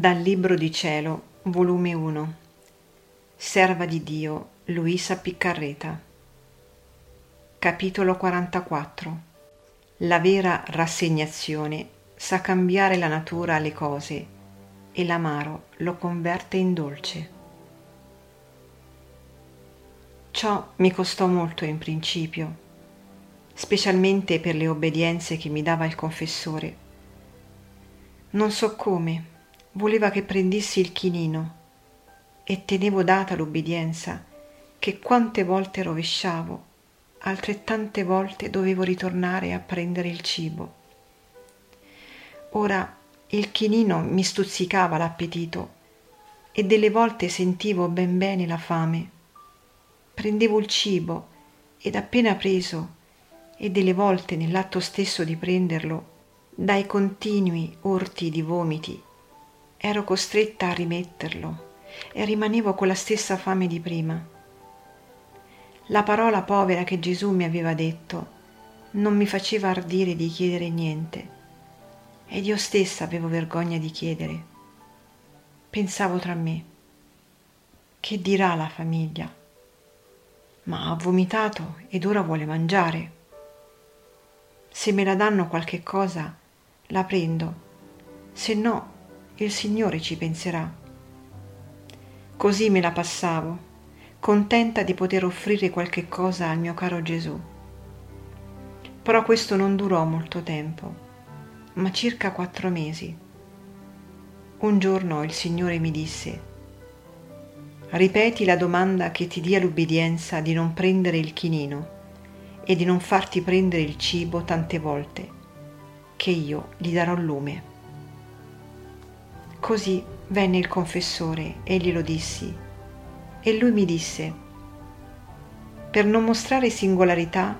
Dal Libro di Cielo, volume 1 Serva di Dio, Luisa Piccarreta Capitolo 44 La vera rassegnazione sa cambiare la natura alle cose e l'amaro lo converte in dolce. Ciò mi costò molto in principio, specialmente per le obbedienze che mi dava il confessore. Non so come, voleva che prendessi il chinino e tenevo data l'ubbidienza che quante volte rovesciavo, altrettante volte dovevo ritornare a prendere il cibo. Ora il chinino mi stuzzicava l'appetito e delle volte sentivo ben bene la fame. Prendevo il cibo ed appena preso, e delle volte nell'atto stesso di prenderlo, dai continui urti di vomiti ero costretta a rimetterlo e rimanevo con la stessa fame di prima. La parola povera che Gesù mi aveva detto non mi faceva ardire di chiedere niente ed io stessa avevo vergogna di chiedere. Pensavo tra me, che dirà la famiglia? Ma ha vomitato ed ora vuole mangiare. Se me la danno qualche cosa, la prendo, se no il Signore ci penserà. Così me la passavo, contenta di poter offrire qualche cosa al mio caro Gesù. Però questo non durò molto tempo, ma circa quattro mesi. Un giorno il Signore mi disse, ripeti la domanda che ti dia l'ubbidienza di non prendere il chinino e di non farti prendere il cibo tante volte, che io gli darò lume. Così venne il confessore e glielo dissi. E lui mi disse, per non mostrare singolarità,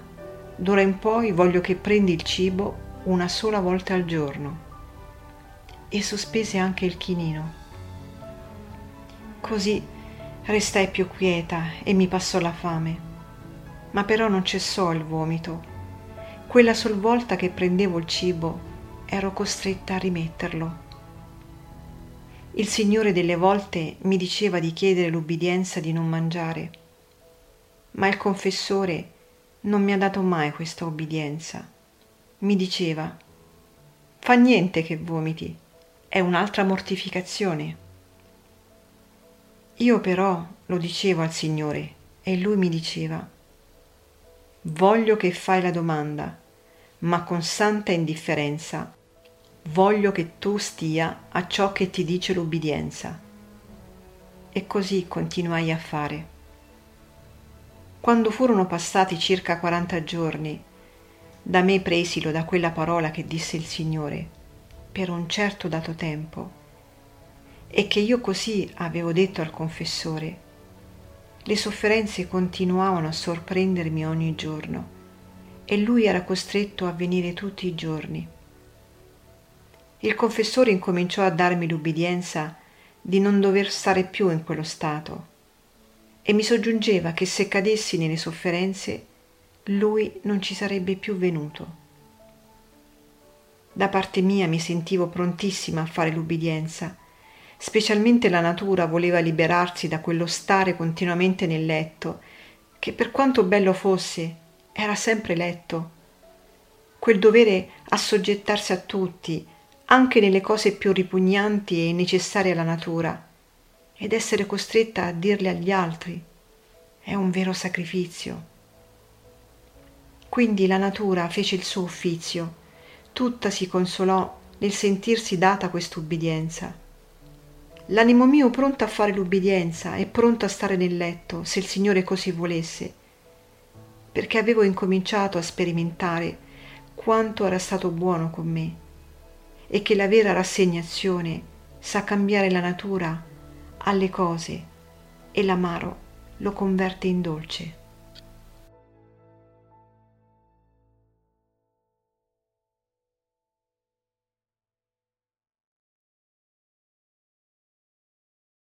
d'ora in poi voglio che prendi il cibo una sola volta al giorno. E sospese anche il chinino. Così restai più quieta e mi passò la fame. Ma però non cessò il vomito. Quella sol volta che prendevo il cibo ero costretta a rimetterlo il Signore delle volte mi diceva di chiedere l'ubbidienza di non mangiare, ma il confessore non mi ha dato mai questa obbedienza. Mi diceva, fa niente che vomiti, è un'altra mortificazione. Io però lo dicevo al Signore e lui mi diceva, voglio che fai la domanda, ma con santa indifferenza voglio che tu stia a ciò che ti dice l'ubbidienza. E così continuai a fare. Quando furono passati circa quaranta giorni, da me presilo da quella parola che disse il Signore per un certo dato tempo, e che io così avevo detto al confessore, le sofferenze continuavano a sorprendermi ogni giorno e lui era costretto a venire tutti i giorni il confessore incominciò a darmi l'ubbidienza di non dover stare più in quello stato e mi soggiungeva che se cadessi nelle sofferenze lui non ci sarebbe più venuto. Da parte mia mi sentivo prontissima a fare l'ubbidienza, specialmente la natura voleva liberarsi da quello stare continuamente nel letto, che per quanto bello fosse, era sempre letto. Quel dovere assoggettarsi a tutti, anche nelle cose più ripugnanti e necessarie alla natura, ed essere costretta a dirle agli altri è un vero sacrificio. Quindi la natura fece il suo uffizio, tutta si consolò nel sentirsi data quest'ubbidienza. L'animo mio pronto a fare l'ubbidienza e pronto a stare nel letto, se il Signore così volesse, perché avevo incominciato a sperimentare quanto era stato buono con me e che la vera rassegnazione sa cambiare la natura alle cose e l'amaro lo converte in dolce.